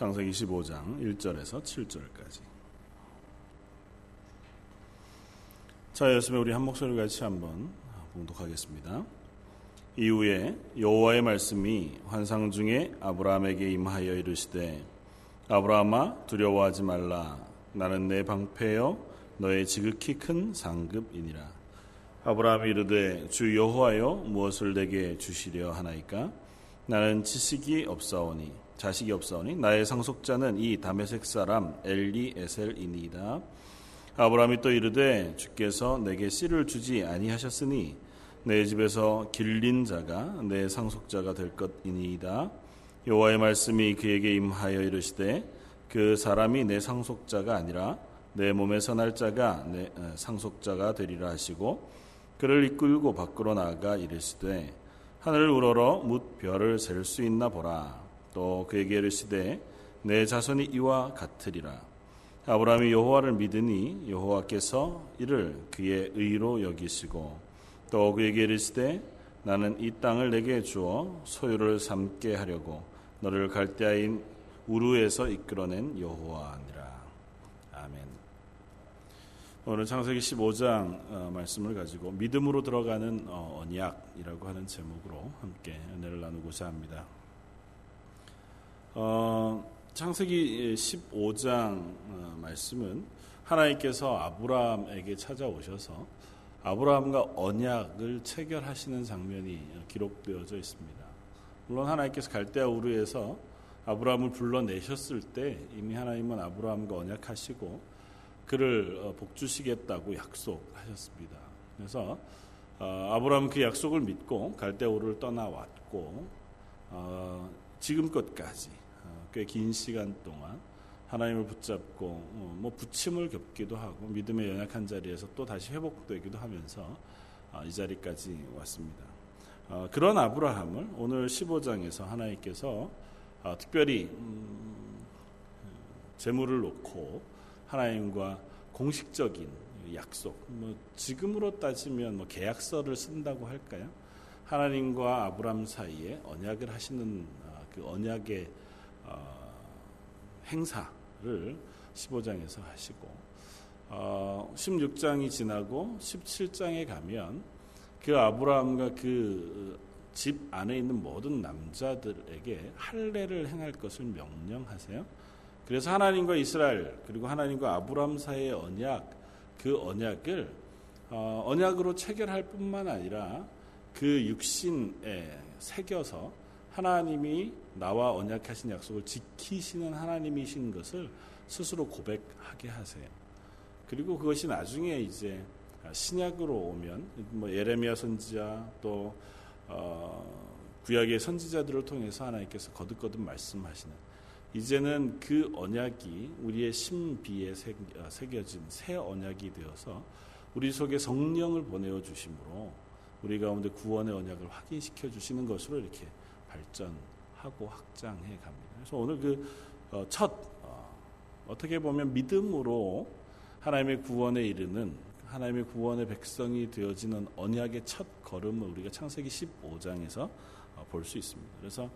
창세기 15장 1절에서 7절까지. 자, 예수님 우리 한 목소리 같이 한번 봉독하겠습니다. 이후에 여호와의 말씀이 환상 중에 아브라함에게 임하여 이르시되 아브라함아 두려워하지 말라 나는 내 방패여 너의 지극히 큰 상급이니라 아브라함이 이르되 주 여호와여 무엇을 내게 주시려 하나이까 나는 지식이 없사오니 자식이 없사오니 나의 상속자는 이 다메섹 사람 엘리에셀이니이다 아브라함이 또 이르되 주께서 내게 씨를 주지 아니하셨으니 내 집에서 길린 자가 내 상속자가 될 것이니이다. 여호와의 말씀이 그에게 임하여 이르시되 그 사람이 내 상속자가 아니라 내 몸에서 날 자가 내 상속자가 되리라 하시고 그를 이끌고 밖으로 나가 이르시되 하늘을 우러러 묻 별을 셀 수 있나 보라. 또 그에게 이르시되 내 자손이 이와 같으리라. 아브라함이 여호와를 믿으니 여호와께서 이를 그의 의로 여기시고 또 그에게 이르시되 나는 이 땅을 내게 주어 소유를 삼게 하려고 너를 갈대아인 우르에서 이끌어낸 여호와니라. 아멘. 오늘 창세기 15장 어, 말씀을 가지고 믿음으로 들어가는 어, 언약이라고 하는 제목으로 함께 은혜를 나누고자 합니다. 어, 창세기 15장 어, 말씀은 하나님께서 아브라함에게 찾아오셔서 아브라함과 언약을 체결하시는 장면이 기록되어져 있습니다. 물론 하나님께서 갈대아 우르에서 아브라함을 불러내셨을 때 이미 하나님은 아브라함과 언약하시고 그를 어, 복주시겠다고 약속하셨습니다. 그래서 어, 아브라함은 그 약속을 믿고 갈대아 우르를 떠나왔고 어, 지금껏까지 꽤 긴 시간 동안 하나님을 붙잡고 어, 뭐 부침을 겪기도 하고 믿음의 연약한 자리에서 또 다시 회복되기도 하면서 어, 이 자리까지 왔습니다. 어, 그런 아브라함을 오늘 15장에서 하나님께서 특별히 음, 재물을 놓고 하나님과 공식적인 약속, 뭐 지금으로 따지면 뭐 계약서를 쓴다고 할까요? 하나님과 아브라함 사이에 언약을 하시는 그 언약의 행사 를 15장에서 하시고 어, 16장이 지나고 17장에 가면 그 아브라함과 그 집 안에 있는 모든 남자들에게 할례를 행할 것을 명령하세요. 그래서 하나님과 이스라엘 그리고 하나님과 아브라함 사이의 언약 그 언약을 어, 언약으로 체결할 뿐만 아니라 그 육신에 새겨서 하나님이 나와 언약하신 약속을 지키시는 하나님이신 것을 스스로 고백하게 하세요. 그리고 그것이 나중에 이제 신약으로 오면 뭐 예레미야 선지자 또 어, 구약의 선지자들을 통해서 하나님께서 거듭거듭 말씀하시는 이제는 그 언약이 우리의 신비에 어, 새겨진 새 언약이 되어서 우리 속에 성령을 보내어 주심으로 우리 가운데 구원의 언약을 확인시켜 주시는 것으로 이렇게 발전하고 확장해 갑니다. 그래서 오늘 그첫 어, 어, 떻게 보면 믿음으로 하나님의 구원에 이르는 하나님의 구원의 백성이 되어지는 언약의 첫 걸음을 우리가 창세기 15장에서 어, 볼수 있습니다. 그래서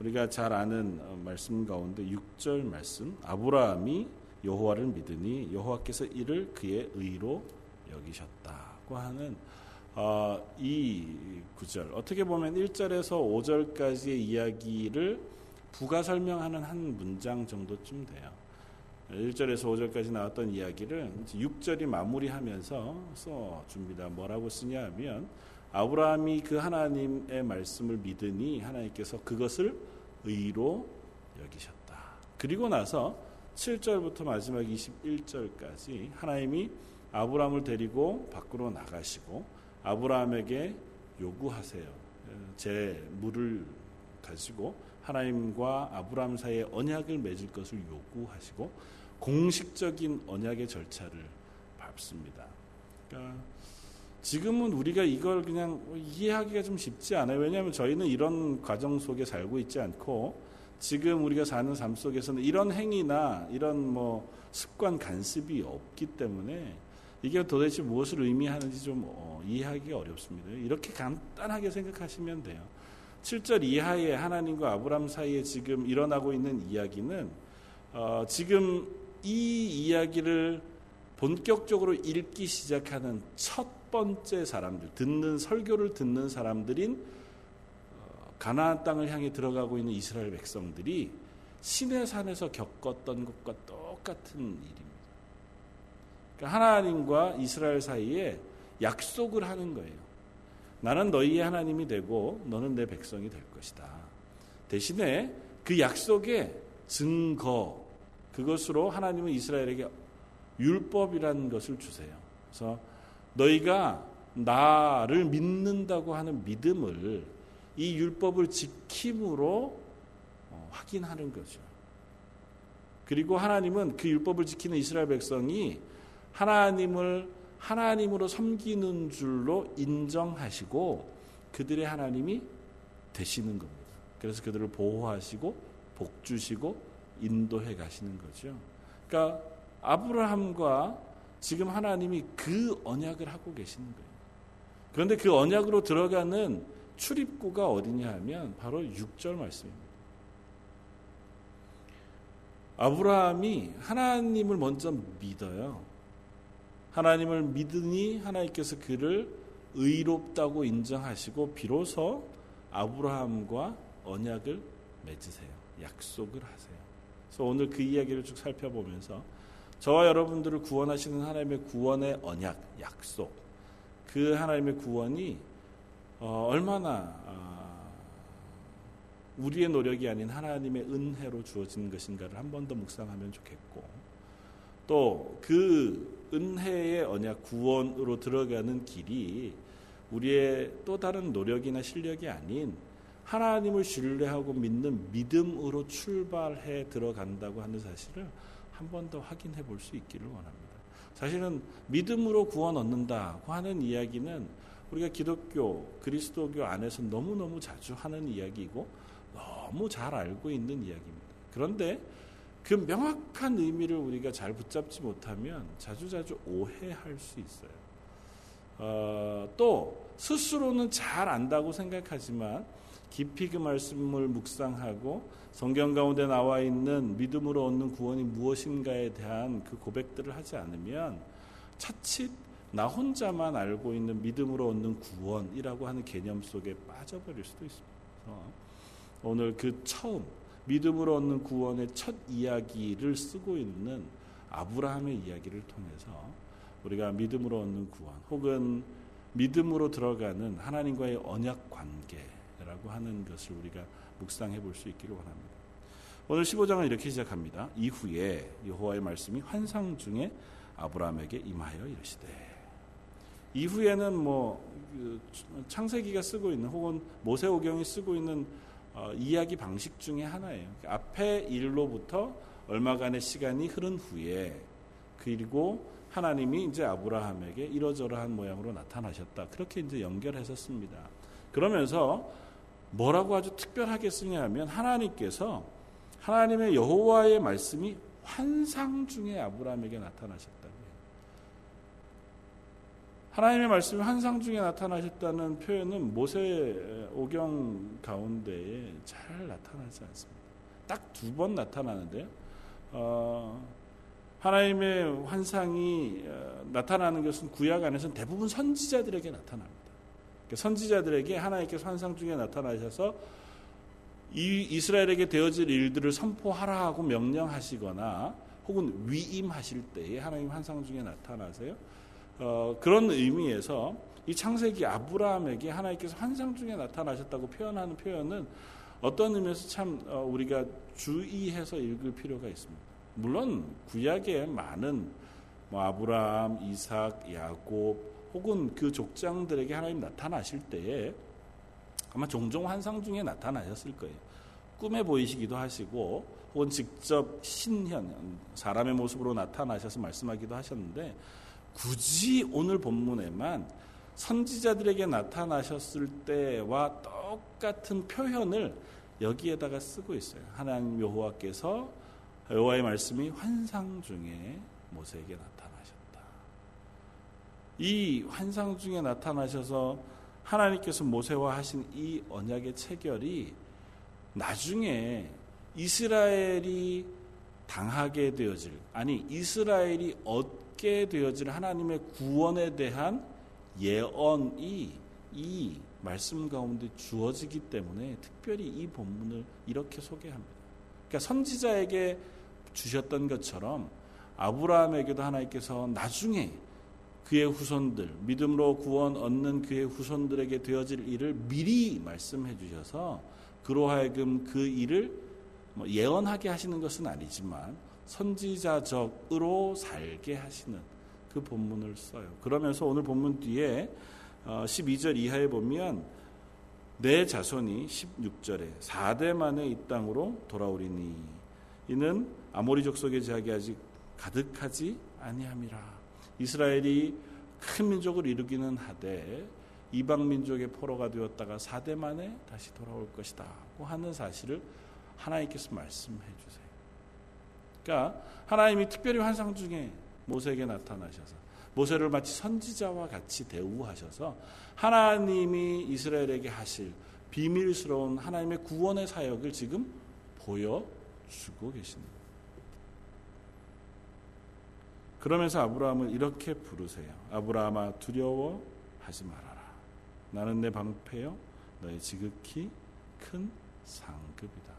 우리가 잘 아는 어, 말씀 가운데 6절 말씀 아브라함이 여호와를 믿으니 여호와께서 이를 그의 의로 여기셨다고 하는 어, 이 구절 어떻게 보면 1절에서 5절까지의 이야기를 부가 설명하는 한 문장 정도쯤 돼요. 1절에서 5절까지 나왔던 이야기를 6절이 마무리하면서 써 줍니다. 뭐라고 쓰냐 하면 아브라함이 그 하나님의 말씀을 믿으니 하나님께서 그것을 의로 여기셨다. 그리고 나서 7절부터 마지막 21절까지 하나님이 아브라함을 데리고 밖으로 나가시고 아브라함에게 요구하세요. 제 물을 가지고 하나님과 아브라함 사이에 언약을 맺을 것을 요구하시고 공식적인 언약의 절차를 밟습니다. 그러니까 지금은 우리가 이걸 그냥 이해하기가 좀 쉽지 않아요. 왜냐하면 저희는 이런 과정 속에 살고 있지 않고 지금 우리가 사는 삶 속에서는 이런 행위나 이런 뭐 습관 간습이 없기 때문에 이게 도대체 무엇을 의미하는지 좀 어, 이해하기가 어렵습니다. 이렇게 간단하게 생각하시면 돼요. 7절 이하에 하나님과 아브람 사이에 지금 일어나고 있는 이야기는 어, 지금 이 이야기를 본격적으로 읽기 시작하는 첫 번째 사람들, 듣는 설교를 듣는 사람들인 어, 가나안 땅을 향해 들어가고 있는 이스라엘 백성들이 신의 산에서 겪었던 것과 똑같은 일입니다. 그러니까 하나님과 이스라엘 사이에 약속을 하는 거예요. 나는 너희의 하나님이 되고 너는 내 백성이 될 것이다. 대신에 그 약속의 증거 그것으로 하나님은 이스라엘에게 율법이라는 것을 주세요. 그래서 너희가 나를 믿는다고 하는 믿음을 이 율법을 지킴으로 어, 확인하는 거죠. 그리고 하나님은 그 율법을 지키는 이스라엘 백성이 하나님을 하나님으로 섬기는 줄로 인정하시고 그들의 하나님이 되시는 겁니다. 그래서 그들을 보호하시고 복 주시고 인도해 가시는 거죠. 그러니까 아브라함과 지금 하나님이 그 언약을 하고 계시는 거예요. 그런데 그 언약으로 들어가는 출입구가 어디냐 하면 바로 6절 말씀입니다. 아브라함이 하나님을 먼저 믿어요. 하나님을 믿으니 하나님께서 그를 의롭다고 인정하시고 비로소 아브라함과 언약을 맺으세요. 약속을 하세요. 그래서 오늘 그 이야기를 쭉 살펴보면서 저와 여러분들을 구원하시는 하나님의 구원의 언약, 약속, 그 하나님의 구원이 어, 얼마나 어, 우리의 노력이 아닌 하나님의 은혜로 주어진 것인가를 한 번 더 묵상하면 좋겠고 또 그 은혜의 언약 구원으로 들어가는 길이 우리의 또 다른 노력이나 실력이 아닌 하나님을 신뢰하고 믿는 믿음으로 출발해 들어간다고 하는 사실을 한 번 더 확인해 볼 수 있기를 원합니다. 사실은 믿음으로 구원 얻는다고 하는 이야기는 우리가 기독교, 그리스도교 안에서 너무너무 자주 하는 이야기이고 너무 잘 알고 있는 이야기입니다. 그런데 그 명확한 의미를 우리가 잘 붙잡지 못하면 자주자주 오해할 수 있어요. 어, 또 스스로는 잘 안다고 생각하지만 깊이 그 말씀을 묵상하고 성경 가운데 나와 있는 믿음으로 얻는 구원이 무엇인가에 대한 그 고백들을 하지 않으면 차칫 나 혼자만 알고 있는 믿음으로 얻는 구원이라고 하는 개념 속에 빠져버릴 수도 있습니다. 오늘 그 처음 믿음으로 얻는 구원의 첫 이야기를 쓰고 있는 아브라함의 이야기를 통해서 우리가 믿음으로 얻는 구원 혹은 믿음으로 들어가는 하나님과의 언약 관계라고 하는 것을 우리가 묵상해 볼 수 있기를 원합니다. 오늘 15장은 이렇게 시작합니다. 이후에 여호와의 말씀이 환상 중에 아브라함에게 임하여 이르시되 이후에는 뭐그 창세기가 쓰고 있는 혹은 모세오경이 쓰고 있는 어, 이야기 방식 중에 하나예요. 앞에 일로부터 얼마간의 시간이 흐른 후에 그리고 하나님이 이제 아브라함에게 이러저러한 모양으로 나타나셨다. 그렇게 이제 연결해서 씁니다. 그러면서 뭐라고 아주 특별하게 쓰냐면 하나님께서 하나님의 여호와의 말씀이 환상 중에 아브라함에게 나타나셨다. 하나님의 말씀이 환상 중에 나타나셨다는 표현은 모세 오경 가운데에 잘 나타나지 않습니다. 딱 두 번 나타나는데요. 어, 하나님의 환상이 어, 나타나는 것은 구약 안에서는 대부분 선지자들에게 나타납니다. 그러니까 선지자들에게 하나님께서 환상 중에 나타나셔서 이 이스라엘에게 되어질 일들을 선포하라 하고 명령하시거나 혹은 위임하실 때에 하나님 환상 중에 나타나세요. 어, 그런 의미에서 이 창세기 아브라함에게 하나님께서 환상 중에 나타나셨다고 표현하는 표현은 어떤 의미에서 참 어, 우리가 주의해서 읽을 필요가 있습니다. 물론 구약에 많은 뭐 아브라함, 이삭, 야곱 혹은 그 족장들에게 하나님 나타나실 때에 아마 종종 환상 중에 나타나셨을 거예요. 꿈에 보이시기도 하시고 혹은 직접 신현 사람의 모습으로 나타나셔서 말씀하기도 하셨는데 굳이 오늘 본문에만 선지자들에게 나타나셨을 때와 똑같은 표현을 여기에다가 쓰고 있어요. 하나님 여호와께서 여호와의 말씀이 환상 중에 모세에게 나타나셨다. 이 환상 중에 나타나셔서 하나님께서 모세와 하신 이 언약의 체결이 나중에 이스라엘이 당하게 되어질 아니 이스라엘이 얻 게 되어질 하나님의 구원에 대한 예언이 이 말씀 가운데 주어지기 때문에 특별히 이 본문을 이렇게 소개합니다. 그러니까 선지자에게 주셨던 것처럼 아브라함에게도 하나님께서 나중에 그의 후손들, 믿음으로 구원 얻는 그의 후손들에게 되어질 일을 미리 말씀해 주셔서 그로 하여금 그 일을 뭐 예언하게 하시는 것은 아니지만 선지자적으로 살게 하시는 그 본문을 써요. 그러면서 오늘 본문 뒤에 12절 어, 이하에 보면 내 자손이 16절에 4대 만에 이 땅으로 돌아오리니 이는 아모리 족 속의 제약이 아직 가득하지 아니함이라. 이스라엘이 큰 민족을 이루기는 하되 이방 민족의 포로가 되었다가 4대 만에 다시 돌아올 것이다고 하는 사실을 하나님께서 말씀해 주세요. 그러니까 하나님이 특별히 환상 중에 모세에게 나타나셔서 모세를 마치 선지자와 같이 대우하셔서 하나님이 이스라엘에게 하실 비밀스러운 하나님의 구원의 사역을 지금 보여주고 계십니다. 그러면서 아브라함을 이렇게 부르세요. 아브라함아 두려워하지 말아라. 나는 내 방패요 너의 지극히 큰 상급이다.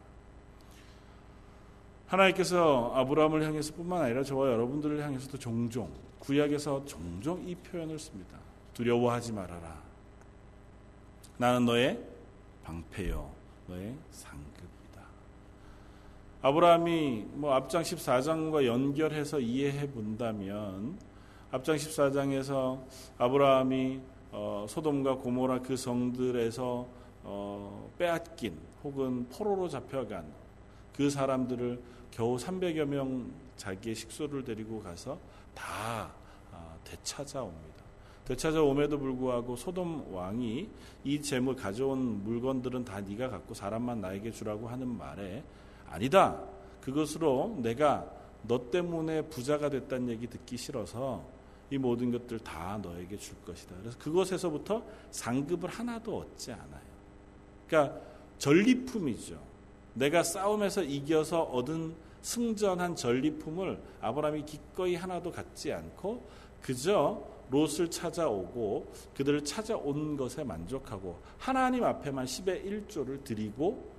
하나님께서 아브라함을 향해서뿐만 아니라 저와 여러분들을 향해서도 종종 구약에서 종종 이 표현을 씁니다. 두려워하지 말아라. 나는 너의 방패요 너의 상급. 아브라함이 뭐 앞장 14장과 연결해서 이해해 본다면 앞장 14장에서 아브라함이 어, 소돔과 고모라 그 성들에서 어, 빼앗긴 혹은 포로로 잡혀간 그 사람들을 겨우 300여 명 자기의 식소를 데리고 가서 다 어, 되찾아옵니다. 되찾아옴에도 불구하고 소돔 왕이 이 재물 가져온 물건들은 다 네가 갖고 사람만 나에게 주라고 하는 말에 아니다. 그것으로 내가 너 때문에 부자가 됐다는 얘기 듣기 싫어서 이 모든 것들 다 너에게 줄 것이다. 그래서 그것에서부터 상급을 하나도 얻지 않아요. 그러니까 전리품이죠. 내가 싸움에서 이겨서 얻은 승전한 전리품을 아브라함이 기꺼이 하나도 갖지 않고 그저 롯을 찾아오고 그들을 찾아온 것에 만족하고 하나님 앞에만 10의 1조를 드리고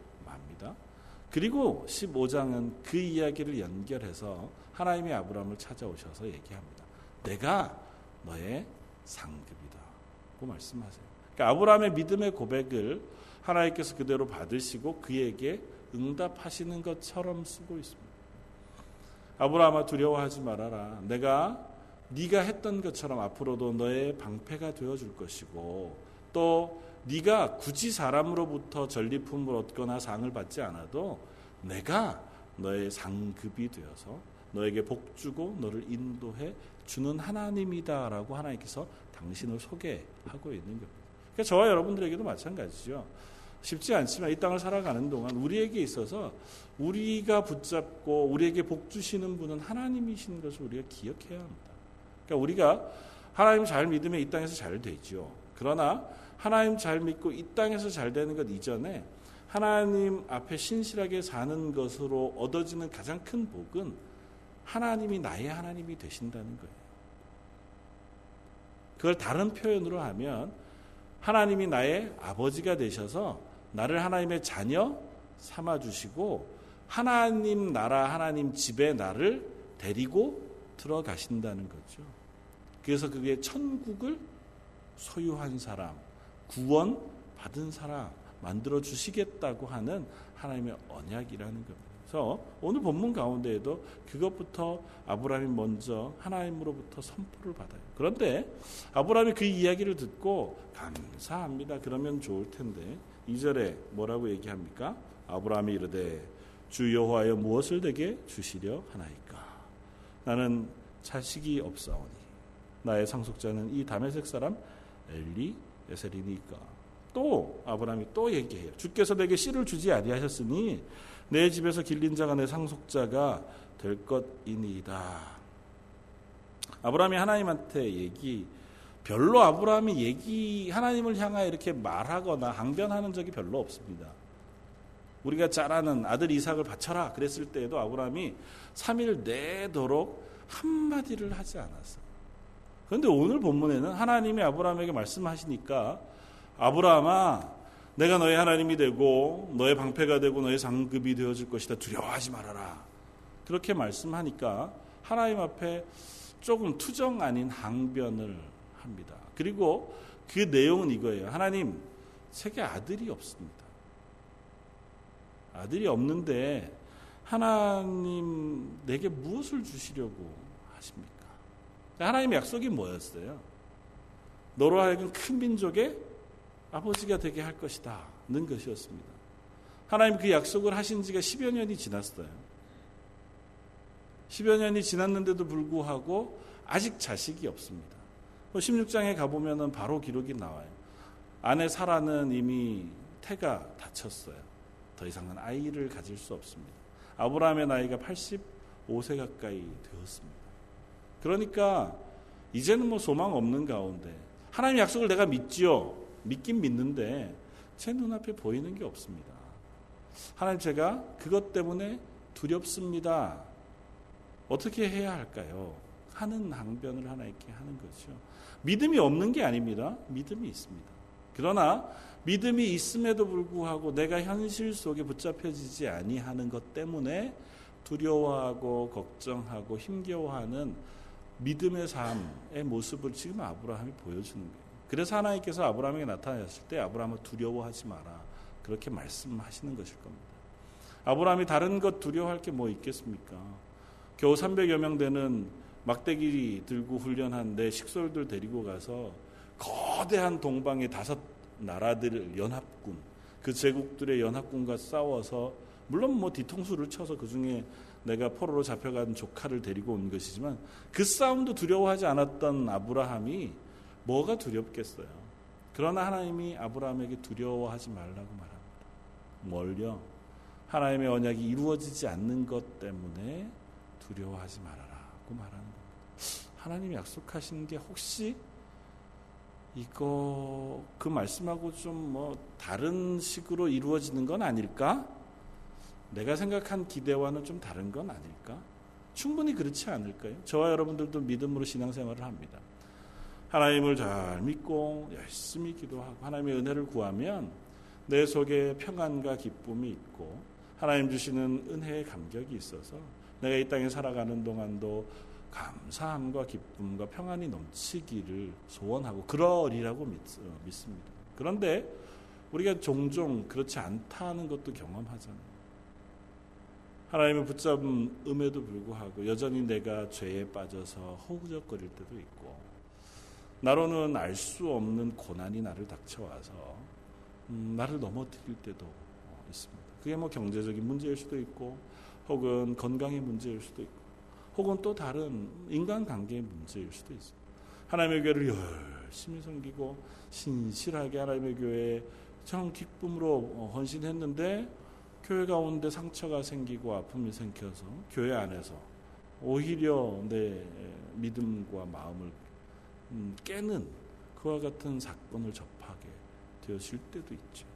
그리고 15장은 그 이야기를 연결해서 하나님이 아브라함을 찾아오셔서 얘기합니다. 내가 너의 상급이다 고 말씀하세요. 그러니까 아브라함의 믿음의 고백을 하나님께서 그대로 받으시고 그에게 응답하시는 것처럼 쓰고 있습니다. 아브라함아 두려워하지 말아라. 내가 네가 했던 것처럼 앞으로도 너의 방패가 되어 줄 것이고 또 네가 굳이 사람으로부터 전리품을 얻거나 상을 받지 않아도 내가 너의 상급이 되어서 너에게 복 주고 너를 인도해 주는 하나님이다라고 하나님께서 당신을 소개하고 있는 겁니다. 그러니까 저와 여러분들에게도 마찬가지죠. 쉽지 않지만 이 땅을 살아가는 동안 우리에게 있어서 우리가 붙잡고 우리에게 복 주시는 분은 하나님이신 것을 우리가 기억해야 합니다. 그러니까 우리가 하나님 잘 믿으면 이 땅에서 잘 되죠. 그러나 하나님 잘 믿고 이 땅에서 잘 되는 것 이전에 하나님 앞에 신실하게 사는 것으로 얻어지는 가장 큰 복은 하나님이 나의 하나님이 되신다는 거예요. 그걸 다른 표현으로 하면 하나님이 나의 아버지가 되셔서 나를 하나님의 자녀 삼아 주시고 하나님 나라 하나님 집에 나를 데리고 들어가신다는 거죠. 그래서 그게 천국을 소유한 사람, 구원 받은 사람 만들어 주시겠다고 하는 하나님의 언약이라는 겁니다. 그래서 오늘 본문 가운데에도 그것부터 아브라함이 먼저 하나님으로부터 선포를 받아요. 그런데 아브라함이 그 이야기를 듣고 감사합니다. 그러면 좋을 텐데 2절에 뭐라고 얘기합니까? 아브라함이 이르되 주 여호와여 무엇을 내게 주시려 하나이까? 나는 자식이 없사오니 나의 상속자는 이 다메섹 사람 엘리 에셀이니까. 또 아브라함이 또 얘기해요. 주께서 내게 씨를 주지 아니하셨으니 내 집에서 길린 자가 내 상속자가 될 것이니이다. 아브라함이 하나님한테 얘기 별로 아브라함이 얘기 하나님을 향하여 이렇게 말하거나 항변하는 적이 별로 없습니다. 우리가 잘 아는 아들 이삭을 바쳐라 그랬을 때에도 아브라함이 3일 내도록 한마디를 하지 않았어요. 그런데 오늘 본문에는 하나님이 아브라함에게 말씀하시니까 아브라함아 내가 너의 하나님이 되고 너의 방패가 되고 너의 상급이 되어 줄 것이다 두려워하지 말아라 그렇게 말씀하니까 하나님 앞에 조금 투정 아닌 항변을 합니다. 그리고 그 내용은 이거예요. 하나님 세계 아들이 없습니다. 아들이 없는데 하나님 내게 무엇을 주시려고 하십니까? 하나님의 약속이 뭐였어요? 너로 하여금 큰 민족의 아버지가 되게 할 것이다. 는 것이었습니다. 하나님 그 약속을 하신 지가 10여 년이 지났어요. 10여 년이 지났는데도 불구하고 아직 자식이 없습니다. 16장에 가보면 바로 기록이 나와요. 아내 사라는 이미 태가 다쳤어요. 더 이상은 아이를 가질 수 없습니다. 아브라함의 나이가 85세 가까이 되었습니다. 그러니까 이제는 뭐 소망 없는 가운데 하나님 약속을 내가 믿지요. 믿긴 믿는데 제 눈앞에 보이는 게 없습니다. 하나님 제가 그것 때문에 두렵습니다. 어떻게 해야 할까요? 하는 항변을 하나님께 하는 거죠. 믿음이 없는 게 아닙니다. 믿음이 있습니다. 그러나 믿음이 있음에도 불구하고 내가 현실 속에 붙잡혀지지 아니하는 것 때문에 두려워하고 걱정하고 힘겨워하는 믿음의 삶의 모습을 지금 아브라함이 보여주는 거예요. 그래서 하나님께서 아브라함에게 나타나셨을 때 아브라함을 두려워하지 마라. 그렇게 말씀하시는 것일 겁니다. 아브라함이 다른 것 두려워할 게 뭐 있겠습니까? 겨우 300여 명 되는 막대기 들고 훈련한 내 식솔들 데리고 가서 거대한 동방의 다섯 나라들 연합군 그 제국들의 연합군과 싸워서 물론 뭐 뒤통수를 쳐서 그 중에 내가 포로로 잡혀간 조카를 데리고 온 것이지만 그 싸움도 두려워하지 않았던 아브라함이 뭐가 두렵겠어요. 그러나 하나님이 아브라함에게 두려워하지 말라고 말합니다. 뭘요? 하나님의 언약이 이루어지지 않는 것 때문에 두려워하지 말아라 고 말하는 겁니다. 하나님이 약속하신 게 혹시 이거 그 말씀하고 좀 뭐 다른 식으로 이루어지는 건 아닐까? 내가 생각한 기대와는 좀 다른 건 아닐까? 충분히 그렇지 않을까요? 저와 여러분들도 믿음으로 신앙생활을 합니다. 하나님을 잘 믿고 열심히 기도하고 하나님의 은혜를 구하면 내 속에 평안과 기쁨이 있고 하나님 주시는 은혜의 감격이 있어서 내가 이 땅에 살아가는 동안도 감사함과 기쁨과 평안이 넘치기를 소원하고 그러리라고 믿, 습니다 그런데 우리가 종종 그렇지 않다는 것도 경험하잖아요. 하나님의 붙잡음에도 불구하고 여전히 내가 죄에 빠져서 허우적거릴 때도 있고 나로는 알 수 없는 고난이 나를 닥쳐와서 음, 나를 넘어뜨릴 때도 있습니다. 그게 뭐 경제적인 문제일 수도 있고 혹은 건강의 문제일 수도 있고 혹은 또 다른 인간관계의 문제일 수도 있습니다. 하나님의 교회를 열심히 섬기고 신실하게 하나님의 교회에 참 기쁨으로 헌신했는데 교회 가운데 상처가 생기고 아픔이 생겨서 교회 안에서 오히려 내 믿음과 마음을 음, 깨는 그와 같은 사건을 접하게 되었을 때도 있죠.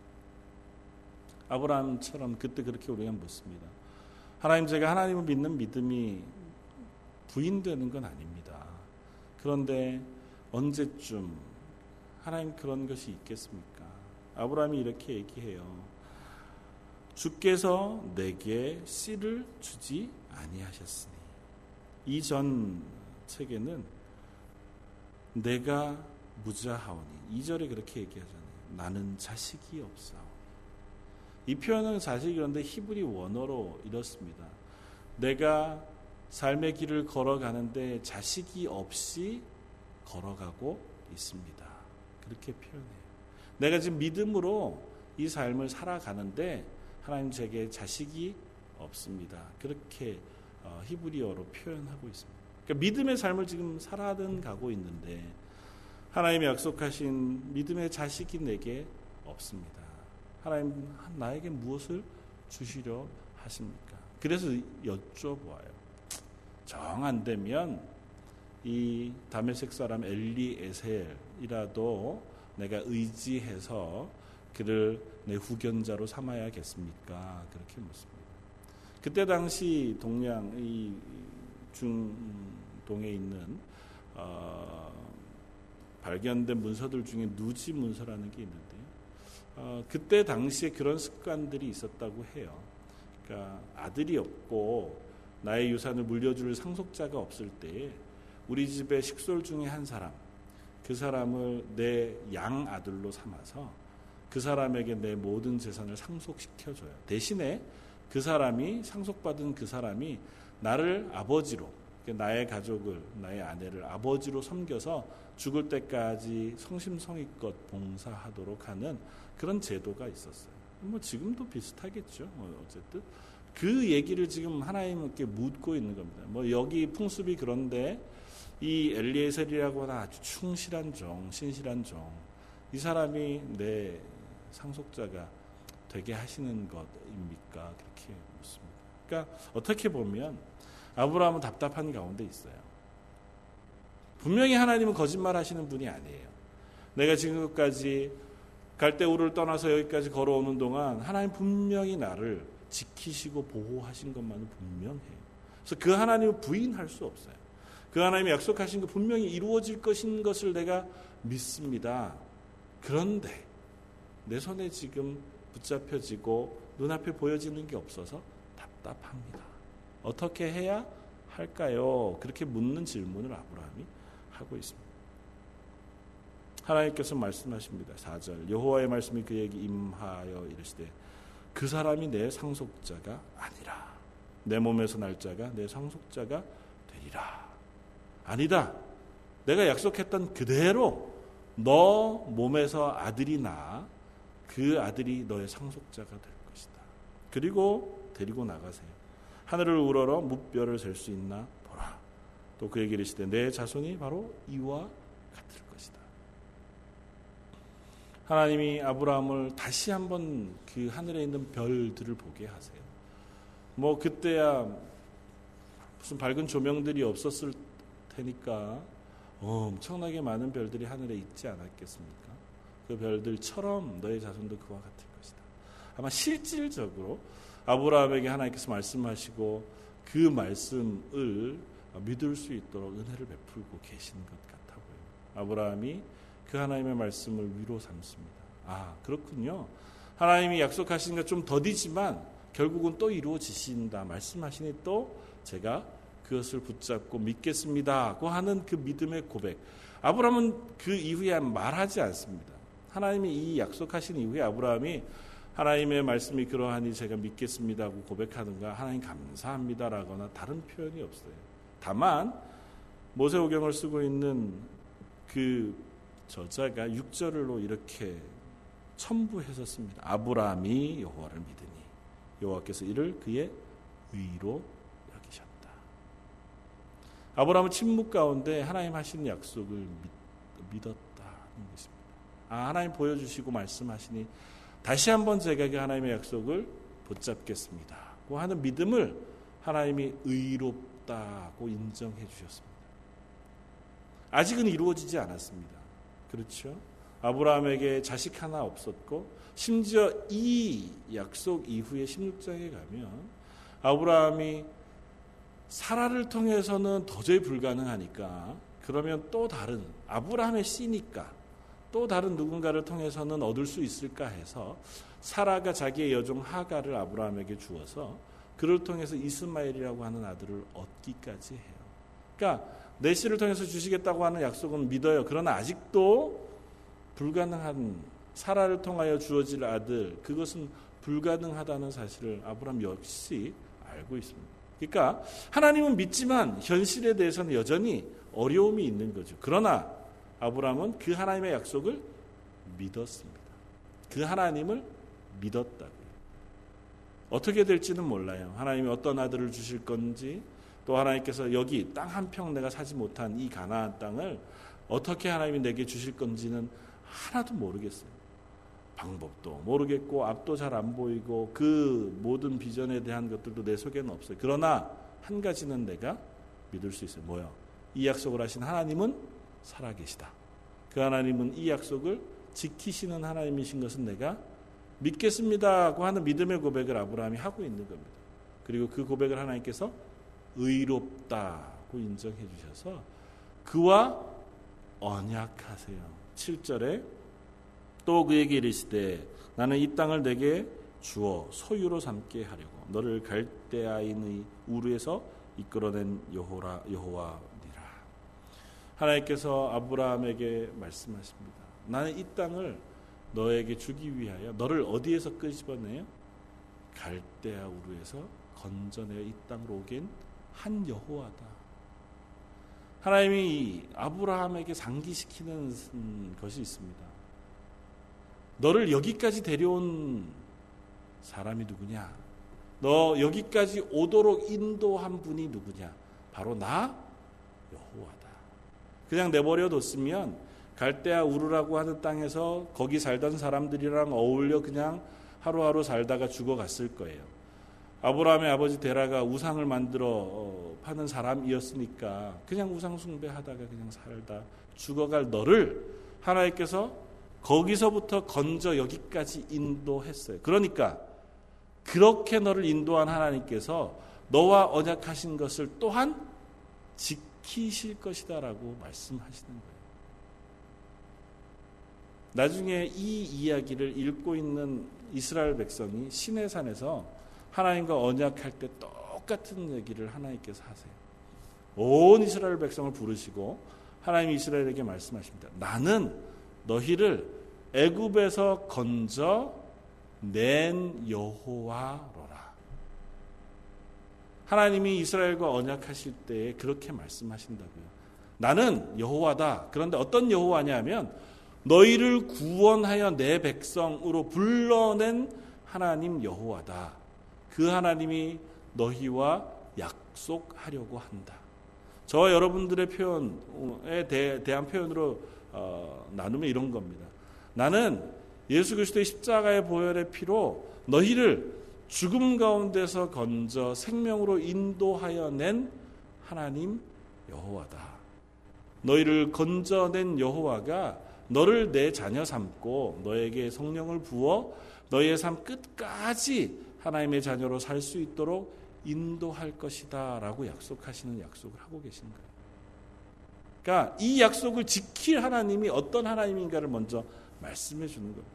아브라함처럼 그때 그렇게 우리가 묻습니다. 하나님 제가 하나님을 믿는 믿음이 부인되는 건 아닙니다. 그런데 언제쯤 하나님 그런 것이 있겠습니까? 아브라함이 이렇게 얘기해요. 주께서 내게 씨를 주지 아니하셨으니 이전 책에는 내가 무자하오니 2절에 그렇게 얘기하잖아요. 나는 자식이 없사오니 이 표현은 사실 그런데 히브리 원어로 이렇습니다. 내가 삶의 길을 걸어가는데 자식이 없이 걸어가고 있습니다. 그렇게 표현해요. 내가 지금 믿음으로 이 삶을 살아가는데 하나님 제게 자식이 없습니다. 그렇게 어, 히브리어로 표현하고 있습니다. 그러니까 믿음의 삶을 지금 살아든 가고 있는데 하나님이 약속하신 믿음의 자식이 내게 없습니다. 하나님 나에게 무엇을 주시려 하십니까? 그래서 여쭤보아요. 정 안 되면 이 다메섹 사람 엘리에셀이라도 내가 의지해서 그를 내 후견자로 삼아야겠습니까? 그렇게 묻습니다. 그때 당시 동양 이 중동에 있는 어, 발견된 문서들 중에 누지 문서라는 게 있는데 어, 그때 당시에 그런 습관들이 있었다고 해요. 그러니까 아들이 없고 나의 유산을 물려줄 상속자가 없을 때 우리 집의 식솔 중에 한 사람 그 사람을 내 양 아들로 삼아서 그 사람에게 내 모든 재산을 상속시켜줘요. 대신에 그 사람이 상속받은 그 사람이 나를 아버지로 나의 가족을 나의 아내를 아버지로 섬겨서 죽을 때까지 성심성의껏 봉사하도록 하는 그런 제도가 있었어요. 뭐 지금도 비슷하겠죠. 뭐 어쨌든 그 얘기를 지금 하나님께 묻고 있는 겁니다. 뭐 여기 풍습이 그런데 이 엘리에셀이라고 하는 아주 충실한 종, 신실한 종, 이 사람이 내 상속자가 되게 하시는 것입니까? 그렇게 묻습니다. 그러니까 어떻게 보면 아브라함은 답답한 가운데 있어요. 분명히 하나님은 거짓말 하시는 분이 아니에요. 내가 지금까지 갈대우를 떠나서 여기까지 걸어오는 동안 하나님 분명히 나를 지키시고 보호하신 것만은 분명해요. 그래서 그 하나님을 부인할 수 없어요. 그 하나님이 약속하신 것 분명히 이루어질 것인 것을 내가 믿습니다. 그런데 내 손에 지금 붙잡혀지고 눈앞에 보여지는 게 없어서 답답합니다. 어떻게 해야 할까요? 그렇게 묻는 질문을 아브라함이 하고 있습니다. 하나님께서 말씀하십니다. 4절 여호와의 말씀이 그에게 임하여 이르시되 그 사람이 내 상속자가 아니라 내 몸에서 날 자가 내 상속자가 되리라. 아니다. 내가 약속했던 그대로 너 몸에서 아들이 나 그 아들이 너의 상속자가 될 것이다. 그리고 데리고 나가세요. 하늘을 우러러 무뼈를 셀 수 있나 보라. 또 그에게 이르시되 내 자손이 바로 이와 것이다. 하나님이 아브라함을 다시 한번 그 하늘에 있는 별들을 보게 하세요. 뭐 그때야 무슨 밝은 조명들이 없었을 테니까 엄청나게 많은 별들이 하늘에 있지 않았겠습니까? 그 별들처럼 너의 자손도 그와 같을 것이다. 아마 실질적으로 아브라함에게 하나님께서 말씀하시고 그 말씀을 믿을 수 있도록 은혜를 베풀고 계시는 것 같아 보여요. 아브라함이 그 하나님의 말씀을 위로 삼습니다. 아, 그렇군요. 하나님이 약속하신 것 좀 더디지만 결국은 또 이루어지신다. 말씀하시니 또 제가 그것을 붙잡고 믿겠습니다고 하는 그 믿음의 고백. 아브라함은 그 이후에 말하지 않습니다. 하나님이 이 약속하신 이후에 아브라함이 하나님의 말씀이 그러하니 제가 믿겠습니다고 고백하는가 하나님 감사합니다라거나 다른 표현이 없어요. 다만 모세오경을 쓰고 있는 그 저자가 6절로 이렇게 첨부해서 씁니다. 아브라함이 여호와를 믿으니 여호와께서 이를 그의 의로 여기셨다. 아브라함은 침묵 가운데 하나님 하신 약속을 믿, 었다는 것입니다. 아, 하나님 보여주시고 말씀하시니 다시 한번 제가 그 하나님의 약속을 붙잡겠습니다. 고 하는 믿음을 하나님이 의롭다고 인정해 주셨습니다. 아직은 이루어지지 않았습니다. 그렇죠? 아브라함에게 자식 하나 없었고 심지어 이 약속 이후에 16장에 가면 아브라함이 사라를 통해서는 도저히 불가능하니까 그러면 또 다른 아브라함의 씨니까 또 다른 누군가를 통해서는 얻을 수 있을까 해서 사라가 자기의 여종 하가를 아브라함에게 주어서 그를 통해서 이스마엘이라고 하는 아들을 얻기까지 해요. 그러니까 내시를 통해서 주시겠다고 하는 약속은 믿어요. 그러나 아직도 불가능한 사라를 통하여 주어질 아들 그것은 불가능하다는 사실을 아브라함 역시 알고 있습니다. 그러니까 하나님은 믿지만 현실에 대해서는 여전히 어려움이 있는 거죠. 그러나 아브라함은 그 하나님의 약속을 믿었습니다. 그 하나님을 믿었다고요. 어떻게 될지는 몰라요. 하나님이 어떤 아들을 주실 건지 또 하나님께서 여기 땅 한 평 내가 사지 못한 이 가나안 땅을 어떻게 하나님이 내게 주실 건지는 하나도 모르겠어요. 방법도 모르겠고 앞도 잘 안 보이고 그 모든 비전에 대한 것들도 내 속에는 없어요. 그러나 한 가지는 내가 믿을 수 있어요. 뭐요? 이 약속을 하신 하나님은 살아계시다. 그 하나님은 이 약속을 지키시는 하나님이신 것은 내가 믿겠습니다고 하는 믿음의 고백을 아브라함이 하고 있는 겁니다. 그리고 그 고백을 하나님께서 의롭다고 인정해 주셔서 그와 언약하세요. 7절에 또 그에게 이르시되 나는 이 땅을 내게 주어 소유로 삼게 하려고 너를 갈대아인의 우르에서 이끌어낸 여호라 여호와니라. 하나님께서 아브라함에게 말씀하십니다. 나는 이 땅을 너에게 주기 위하여 너를 어디에서 끄집어내요? 갈대아 우르에서 건져내어 이 땅으로 오긴 한 여호와다. 하나님이 아브라함에게 상기시키는 것이 있습니다. 너를 여기까지 데려온 사람이 누구냐? 너 여기까지 오도록 인도한 분이 누구냐? 바로 나 여호와다. 그냥 내버려 뒀으면 갈대아 우르라고 하는 땅에서 거기 살던 사람들이랑 어울려 그냥 하루하루 살다가 죽어갔을 거예요. 아브라함의 아버지 데라가 우상을 만들어 어, 파는 사람이었으니까 그냥 우상 숭배하다가 그냥 살다 죽어갈 너를 하나님께서 거기서부터 건져 여기까지 인도했어요. 그러니까 그렇게 너를 인도한 하나님께서 너와 언약하신 것을 또한 지키실 것이다라고 말씀하시는 거예요. 나중에 이 이야기를 읽고 있는 이스라엘 백성이 시내산에서 하나님과 언약할 때 똑같은 얘기를 하나님께서 하세요. 온 이스라엘 백성을 부르시고 하나님 이스라엘에게 말씀하십니다. 나는 너희를 애굽에서 건져 낸 여호와로라. 하나님이 이스라엘과 언약하실 때 그렇게 말씀하신다고요. 나는 여호와다. 그런데 어떤 여호와냐면 너희를 구원하여 내 백성으로 불러낸 하나님 여호와다. 그 하나님이 너희와 약속하려고 한다. 저와 여러분들의 표현에 대 한 표현으로 어, 나누면 이런 겁니다. 나는 예수 그리스도의 십자가의 보혈의 피로 너희를 죽음 가운데서 건져 생명으로 인도하여 낸 하나님 여호와다. 너희를 건져낸 여호와가 너를 내 자녀 삼고 너에게 성령을 부어 너의 삶 끝까지 하나님의 자녀로 살 수 있도록 인도할 것이다 라고 약속하시는 약속을 하고 계신 거예요. 그러니까 이 약속을 지킬 하나님이 어떤 하나님인가를 먼저 말씀해 주는 거예요.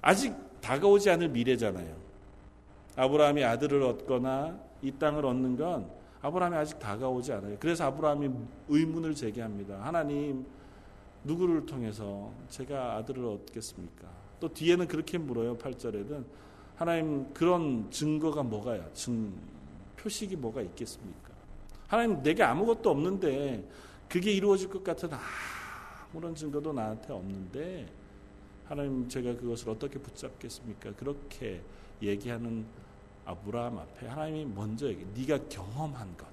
아직 다가오지 않을 미래잖아요. 아브라함이 아들을 얻거나 이 땅을 얻는 건 아브라함이 아직 다가오지 않아요. 그래서 아브라함이 의문을 제기합니다. 하나님, 누구를 통해서 제가 아들을 얻겠습니까? 또 뒤에는 그렇게 물어요. 8절에는 하나님 그런 증거가 뭐가요? 증 표식이 뭐가 있겠습니까? 하나님 내게 아무것도 없는데 그게 이루어질 것 같은 아무런 증거도 나한테 없는데 하나님 제가 그것을 어떻게 붙잡겠습니까? 그렇게 얘기하는 아브라함 앞에 하나님이 먼저 얘기 네가 경험한 것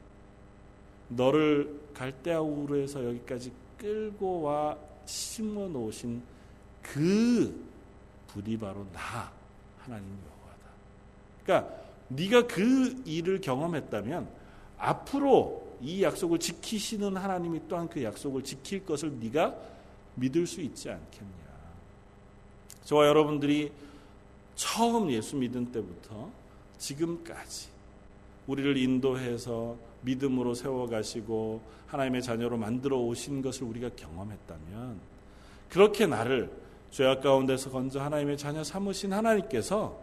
너를 갈대아 우르에서 여기까지 끌고 와 심어 놓으신 그 분이 바로 나 하나님 여호와다. 그러니까 네가 그 일을 경험했다면 앞으로 이 약속을 지키시는 하나님이 또한 그 약속을 지킬 것을 네가 믿을 수 있지 않겠냐. 저와 여러분들이 처음 예수 믿은 때부터 지금까지 우리를 인도해서 믿음으로 세워가시고 하나님의 자녀로 만들어 오신 것을 우리가 경험했다면 그렇게 나를 죄악 가운데서 건져 하나님의 자녀 삼으신 하나님께서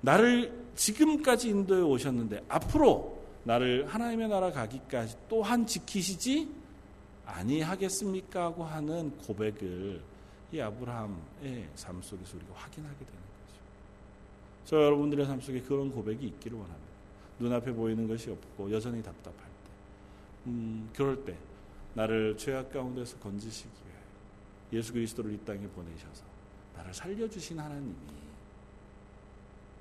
나를 지금까지 인도해 오셨는데 앞으로 나를 하나님의 나라 가기까지 또한 지키시지 아니하겠습니까? 하고 하는 고백을 이 아브라함의 삶 속에서 우리가 확인하게 되는 거죠. 저 여러분들의 삶 속에 그런 고백이 있기를 원합니다. 눈앞에 보이는 것이 없고 여전히 답답할 때, 음, 그럴 때 나를 죄악 가운데서 건지시기 위해 예수 그리스도를 이 땅에 보내셔서 나를 살려주신 하나님이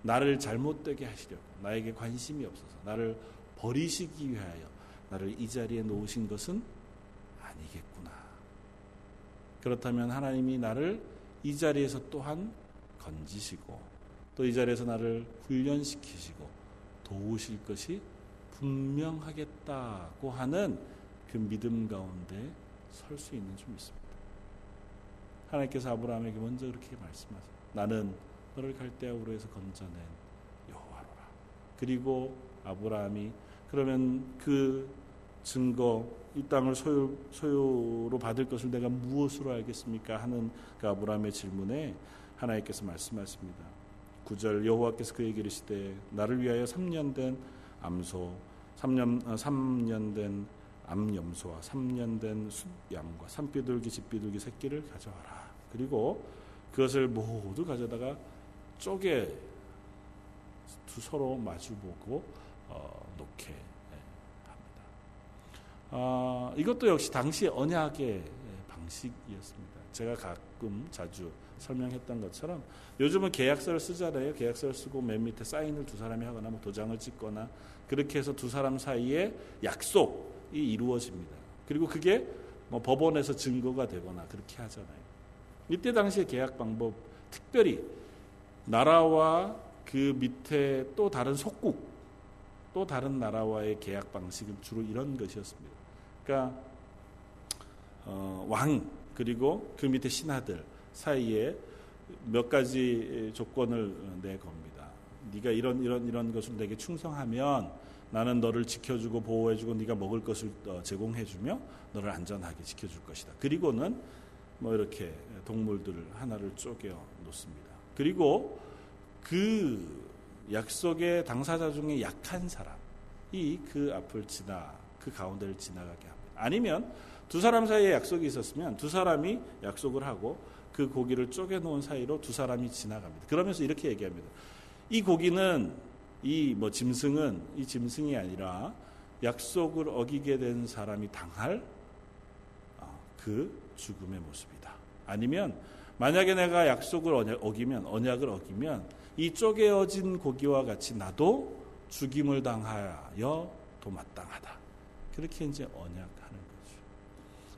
나를 잘못되게 하시려고 나에게 관심이 없어서 나를 버리시기 위하여 나를 이 자리에 놓으신 것은 아니겠구나. 그렇다면 하나님이 나를 이 자리에서 또한 건지시고 또 이 자리에서 나를 훈련시키시고 도우실 것이 분명하겠다고 하는 그 믿음 가운데 설 수 있는 줄 믿습니다. 하나님께서 아브라함에게 먼저 그렇게 말씀하세요. 나는 너를 갈대아우로에서 건져낸 여호와로라. 그리고 아브라함이 그러면 그 증거 이 땅을 소유, 소유로 받을 것을 내가 무엇으로 알겠습니까? 하는 그 아브라함의 질문에 하나님께서 말씀하십니다. 9절 여호와께서 그에게 이르시되 나를 위하여 3년 된 암소 3년 3년 어, 된 암염소와 3년 된 숫양과 산비둘기 집비둘기 새끼를 가져와라. 그리고 그것을 모두 가져다가 쪼개 두 서로 마주보고 어, 놓게 예, 합니다. 아, 이것도 역시 당시 언약의 방식이었습니다. 제가 가끔 자주 설명했던 것처럼 요즘은 계약서를 쓰잖아요. 계약서를 쓰고 맨 밑에 사인을 두 사람이 하거나 뭐 도장을 찍거나 그렇게 해서 두 사람 사이에 약속이 이루어집니다. 그리고 그게 뭐 법원에서 증거가 되거나 그렇게 하잖아요. 이때 당시의 계약 방법 특별히 나라와 그 밑에 또 다른 속국 또 다른 나라와의 계약 방식은 주로 이런 것이었습니다. 그러니까 어, 왕 그리고 그 밑에 신하들 사이에 몇 가지 조건을 내 겁니다. 네가 이런 이런 이런 것을 내게 충성하면 나는 너를 지켜주고 보호해주고 네가 먹을 것을 어, 제공해주며 너를 안전하게 지켜줄 것이다. 그리고는 뭐 이렇게 동물들을 하나를 쪼개 놓습니다. 그리고 그 약속의 당사자 중에 약한 사람이 그 앞을 지나 그 가운데를 지나가게 합니다. 아니면 두 사람 사이에 약속이 있었으면 두 사람이 약속을 하고 그 고기를 쪼개 놓은 사이로 두 사람이 지나갑니다. 그러면서 이렇게 얘기합니다. 이 고기는 이 뭐 짐승은 이 짐승이 아니라 약속을 어기게 된 사람이 당할 어, 그 죽음의 모습이다. 아니면 만약에 내가 약속을 어기면 언약을 어기면 이 쪼개어진 고기와 같이 나도 죽임을 당하여 도마땅하다. 그렇게 이제 언약하는 거죠.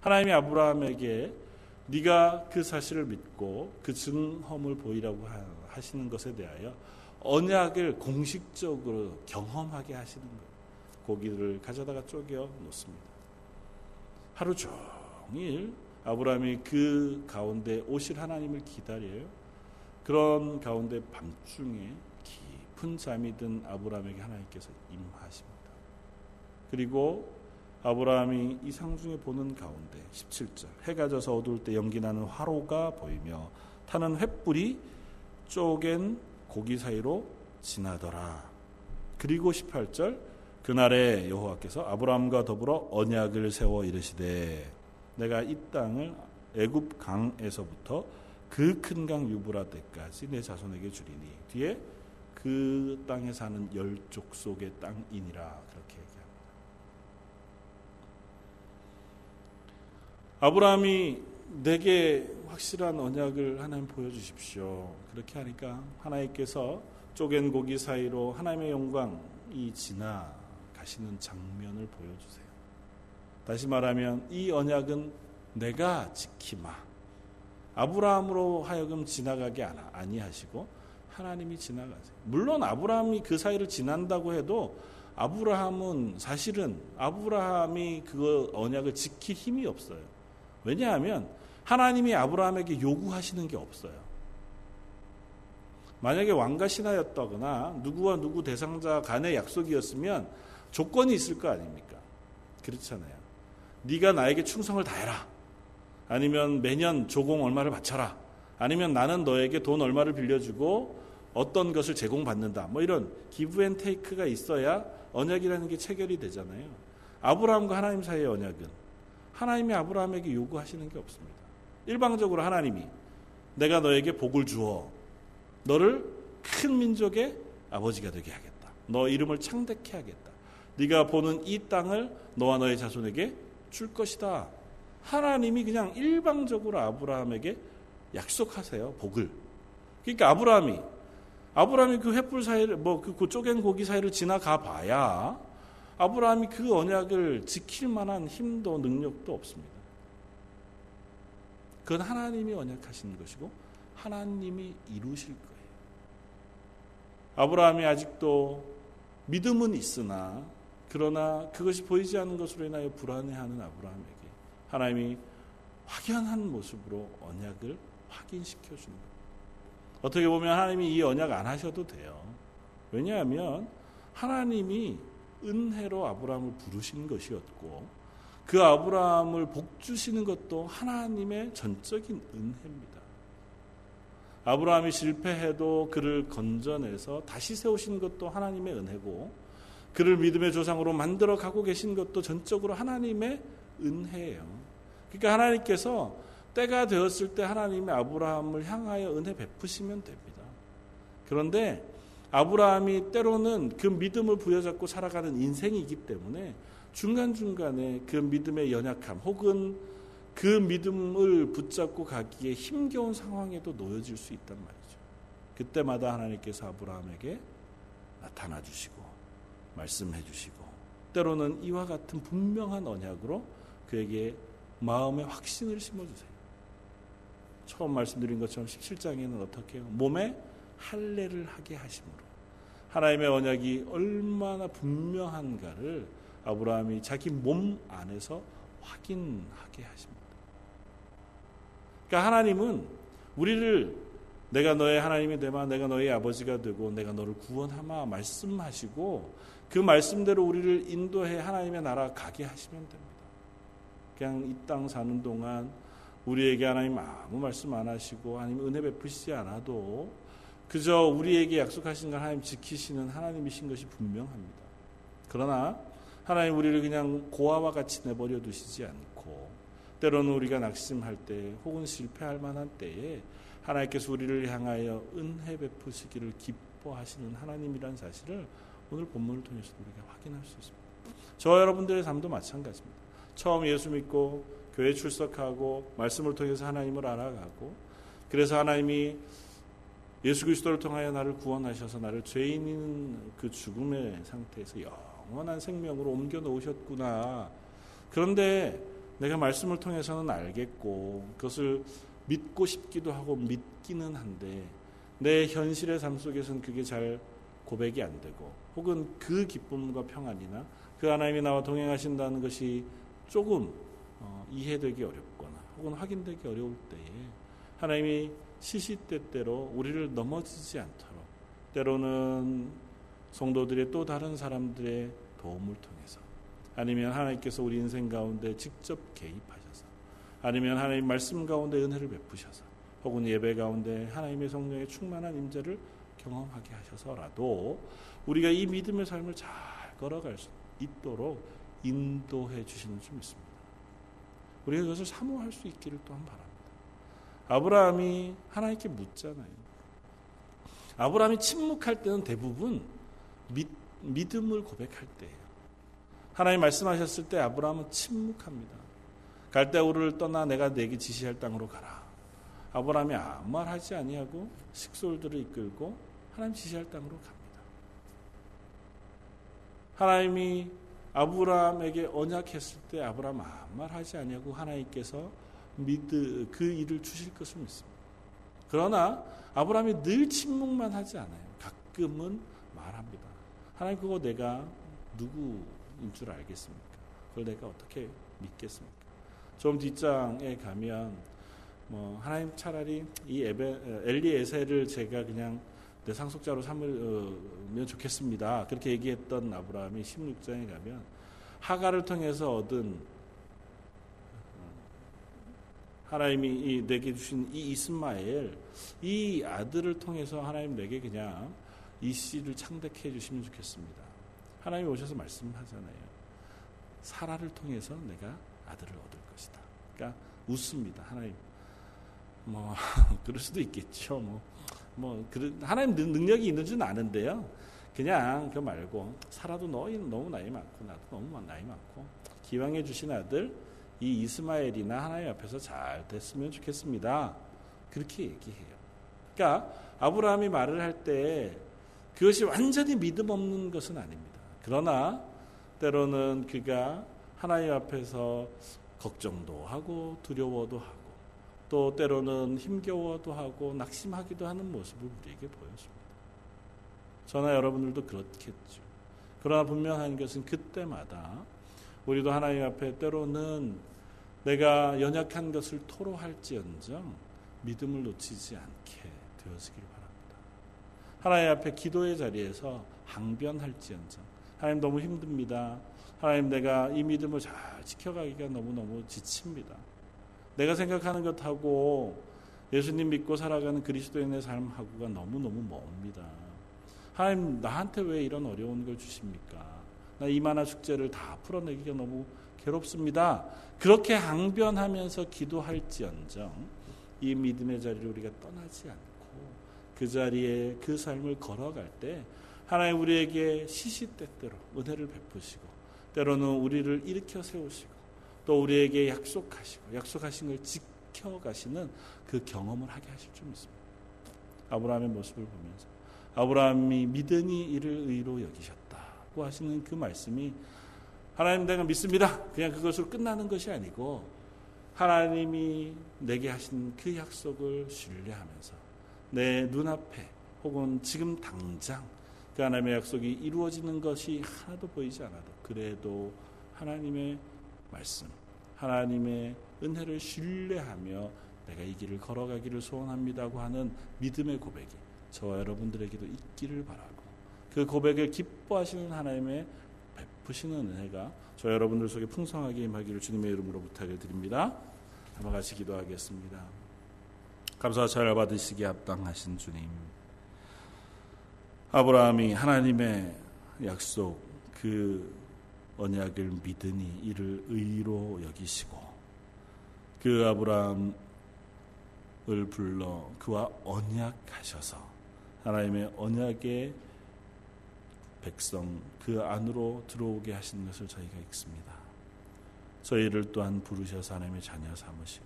하나님이 아브라함에게 네가 그 사실을 믿고 그 증험을 보이라고 하시는 것에 대하여 언약을 공식적으로 경험하게 하시는 거예요. 고기를 가져다가 쪼개 놓습니다. 하루 종일 아브라함이 그 가운데 오실 하나님을 기다려요. 그런 가운데 밤중에 깊은 잠이 든 아브라함에게 하나님께서 임하십니다. 그리고 아브라함이 이 상중에 보는 가운데 17절 해가 져서 어두울 때 연기 나는 화로가 보이며 타는 횃불이 쪼갠 고기 사이로 지나더라. 그리고 18절 그날에 여호와께서 아브라함과 더불어 언약을 세워 이르시되 내가 이 땅을 애굽 강에서부터 그 큰 강 유브라 때까지 내 자손에게 주리니 뒤에 그 땅에 사는 열 족속의 땅이니라 그렇게 아브라함이 내게 확실한 언약을 하나님 보여주십시오. 그렇게 하니까 하나님께서 쪼갠 고기 사이로 하나님의 영광이 지나 가시는 장면을 보여주세요. 다시 말하면 이 언약은 내가 지키마. 아브라함으로 하여금 지나가게 아니하시고 하나님이 지나가세요. 물론 아브라함이 그 사이를 지난다고 해도 아브라함은 사실은 아브라함이 그 언약을 지킬 힘이 없어요. 왜냐하면 하나님이 아브라함에게 요구하시는 게 없어요. 만약에 왕과 신하였다거나 누구와 누구 대상자 간의 약속이었으면 조건이 있을 거 아닙니까? 그렇잖아요. 네가 나에게 충성을 다해라. 아니면 매년 조공 얼마를 바쳐라. 아니면 나는 너에게 돈 얼마를 빌려주고 어떤 것을 제공받는다. 뭐 이런 give and take가 있어야 언약이라는 게 체결이 되잖아요. 아브라함과 하나님 사이의 언약은 하나님이 아브라함에게 요구하시는 게 없습니다. 일방적으로 하나님이 내가 너에게 복을 주어 너를 큰 민족의 아버지가 되게 하겠다. 너 이름을 창대케 하겠다. 네가 보는 이 땅을 너와 너의 자손에게 줄 것이다. 하나님이 그냥 일방적으로 아브라함에게 약속하세요. 복을. 그러니까 아브라함이 아브라함이 그 횃불 사이를 뭐그 그 쪼갠 고기 사이를 지나가 봐야 아브라함이 그 언약을 지킬 만한 힘도 능력도 없습니다. 그건 하나님이 언약하신 것이고 하나님이 이루실 거예요. 아브라함이 아직도 믿음은 있으나 그러나 그것이 보이지 않는 것으로 인하여 불안해하는 아브라함에게 하나님이 확연한 모습으로 언약을 확인시켜 주는 것. 어떻게 보면 하나님이 이 언약 안 하셔도 돼요. 왜냐하면 하나님이 은혜로 아브라함을 부르신 것이었고 그 아브라함을 복 주시는 것도 하나님의 전적인 은혜입니다. 아브라함이 실패해도 그를 건져내서 다시 세우신 것도 하나님의 은혜고 그를 믿음의 조상으로 만들어 가고 계신 것도 전적으로 하나님의 은혜예요. 그러니까 하나님께서 때가 되었을 때 하나님의 아브라함을 향하여 은혜 베푸시면 됩니다. 그런데 아브라함이 때로는 그 믿음을 부여잡고 살아가는 인생이기 때문에 중간중간에 그 믿음의 연약함 혹은 그 믿음을 붙잡고 가기에 힘겨운 상황에도 놓여질 수 있단 말이죠. 그때마다 하나님께서 아브라함에게 나타나 주시고 말씀해 주시고 때로는 이와 같은 분명한 언약으로 그에게 마음의 확신을 심어 주세요. 처음 말씀드린 것처럼 17장에는 어떻게 해요? 몸에 할례를 하게 하심으로 하나님의 언약이 얼마나 분명한가를 아브라함이 자기 몸 안에서 확인하게 하십니다. 그러니까 하나님은 우리를 내가 너의 하나님이 되마 내가 너의 아버지가 되고 내가 너를 구원하마 말씀하시고 그 말씀대로 우리를 인도해 하나님의 나라 가게 하시면 됩니다. 그냥 이 땅 사는 동안 우리에게 하나님 아무 말씀 안 하시고 하나님 은혜 베푸시지 않아도 그저 우리에게 약속하신 걸 하나님 지키시는 하나님이신 것이 분명합니다. 그러나 하나님 우리를 그냥 고아와 같이 내버려 두시지 않고 때로는 우리가 낙심할 때 혹은 실패할 만한 때에 하나님께서 우리를 향하여 은혜 베푸시기를 기뻐하시는 하나님이란 사실을 오늘 본문을 통해서 우리가 확인할 수 있습니다. 저 여러분들의 삶도 마찬가지입니다. 처음 예수 믿고 교회 출석하고 말씀을 통해서 하나님을 알아가고 그래서 하나님이 예수 그리스도를 통하여 나를 구원하셔서 나를 죄인인 그 죽음의 상태에서 영원한 생명으로 옮겨 놓으셨구나. 그런데 내가 말씀을 통해서는 알겠고 그것을 믿고 싶기도 하고 믿기는 한데 내 현실의 삶 속에서는 그게 잘 고백이 안 되고 혹은 그 기쁨과 평안이나 그 하나님이 나와 동행하신다는 것이 조금 어, 이해되기 어렵거나 혹은 확인되기 어려울 때에 하나님이 시시때때로 우리를 넘어지지 않도록 때로는 성도들의 또 다른 사람들의 도움을 통해서 아니면 하나님께서 우리 인생 가운데 직접 개입하셔서 아니면 하나님 말씀 가운데 은혜를 베푸셔서 혹은 예배 가운데 하나님의 성령의 충만한 임재를 경험하게 하셔서라도 우리가 이 믿음의 삶을 잘 걸어갈 수 있도록 인도해 주시는 줄 믿습니다. 우리가 그것을 사모할 수 있기를 또한 바랍니다. 아브라함이 하나님께 묻잖아요. 아브라함이 침묵할 때는 대부분 믿, 믿음을 고백할 때예요. 하나님 말씀하셨을 때 아브라함은 침묵합니다. 갈대우를 떠나 내가 내게 지시할 땅으로 가라. 아브라함이 아무 말 하지 아니하고 식솔들을 이끌고 하나님 지시할 땅으로 갑니다. 하나님이 아브라함에게 언약했을 때 아브라함 아무 말 하지 아니하고 하나님께서 믿그 일을 주실 것을 믿습니다. 그러나 아브라함이 늘 침묵만 하지 않아요. 가끔은 말합니다. 하나님 그거 내가 누구인 줄 알겠습니까? 그걸 내가 어떻게 믿겠습니까? 좀 뒷장에 가면 뭐 하나님 차라리 이 에베, 엘리에셀을 제가 그냥 내 상속자로 삼으면 좋겠습니다. 그렇게 얘기했던 아브라함이 16장에 가면 하가를 통해서 얻은 하나님이 내게 주신 이 이스마엘 이 아들을 통해서 하나님 내게 그냥 이 씨를 창대케 해주시면 좋겠습니다. 하나님이 오셔서 말씀하잖아요. 사라를 통해서 내가 아들을 얻을 것이다. 그러니까 웃습니다. 하나님. 뭐 그럴 수도 있겠죠. 뭐, 뭐 하나님 능력이 있는 줄 아는데요. 그냥 그 말고 사라도 너희는 너무 나이 많고 나도 너무 나이 많고 기왕해 주신 아들 이 이스마엘이나 하나님 앞에서 잘 됐으면 좋겠습니다. 그렇게 얘기해요. 그러니까 아브라함이 말을 할 때 그것이 완전히 믿음 없는 것은 아닙니다. 그러나 때로는 그가 하나님 앞에서 걱정도 하고 두려워도 하고 또 때로는 힘겨워도 하고 낙심하기도 하는 모습을 우리에게 보여줍니다. 저나 여러분들도 그렇겠죠. 그러나 분명한 것은 그때마다 우리도 하나님 앞에 때로는 내가 연약한 것을 토로할지언정 믿음을 놓치지 않게 되어지길 바랍니다. 하나님 앞에 기도의 자리에서 항변할지언정 하나님 너무 힘듭니다. 하나님 내가 이 믿음을 잘 지켜가기가 너무너무 지칩니다. 내가 생각하는 것하고 예수님 믿고 살아가는 그리스도인의 삶하고가 너무너무 멉니다. 하나님 나한테 왜 이런 어려운 걸 주십니까? 나 이만한 숙제를 다 풀어내기가 너무 괴롭습니다. 그렇게 항변하면서 기도할지언정 이 믿음의 자리를 우리가 떠나지 않고 그 자리에 그 삶을 걸어갈 때 하나님 우리에게 시시때때로 은혜를 베푸시고 때로는 우리를 일으켜 세우시고 또 우리에게 약속하시고 약속하신 걸 지켜가시는 그 경험을 하게 하실 줄 믿습니다. 아브라함의 모습을 보면서 아브라함이 믿으니 이를 의로 여기셨다고 하시는 그 말씀이 하나님 내가 믿습니다. 그냥 그것으로 끝나는 것이 아니고 하나님이 내게 하신 그 약속을 신뢰하면서 내 눈앞에 혹은 지금 당장 그 하나님의 약속이 이루어지는 것이 하나도 보이지 않아도 그래도 하나님의 말씀, 하나님의 은혜를 신뢰하며 내가 이 길을 걸어가기를 소원합니다고 하는 믿음의 고백이 저와 여러분들에게도 있기를 바라고 그 고백을 기뻐하시는 하나님의 베푸시는 은혜가 저 여러분들 속에 풍성하게 임하기를 주님의 이름으로 부탁을 드립니다. 한번 같이 기도하겠습니다. 감사와 잘 받으시기에 합당하신 주님. 아브라함이 하나님의 약속 그 언약을 믿으니 이를 의로 여기시고 그 아브라함을 불러 그와 언약하셔서 하나님의 언약의 백성 그 안으로 들어오게 하신 것을 저희가 읽습니다. 저희를 또한 부르셔서 하나님의 자녀 삼으시고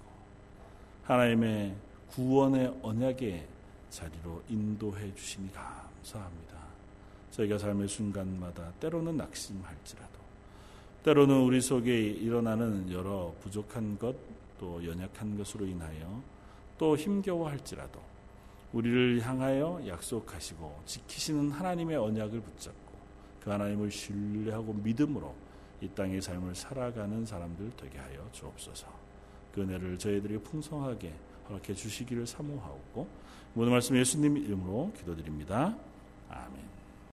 하나님의 구원의 언약의 자리로 인도해 주시니 감사합니다. 저희가 삶의 순간마다 때로는 낙심할지라도 때로는 우리 속에 일어나는 여러 부족한 것 또 연약한 것으로 인하여 또 힘겨워할지라도 우리를 향하여 약속하시고 지키시는 하나님의 언약을 붙잡고 그 하나님을 신뢰하고 믿음으로 이 땅의 삶을 살아가는 사람들 되게 하여 주옵소서. 그 은혜를 저희들이 풍성하게 허락해 주시기를 사모하고 모든 말씀 예수님 이름으로 기도드립니다. 아멘.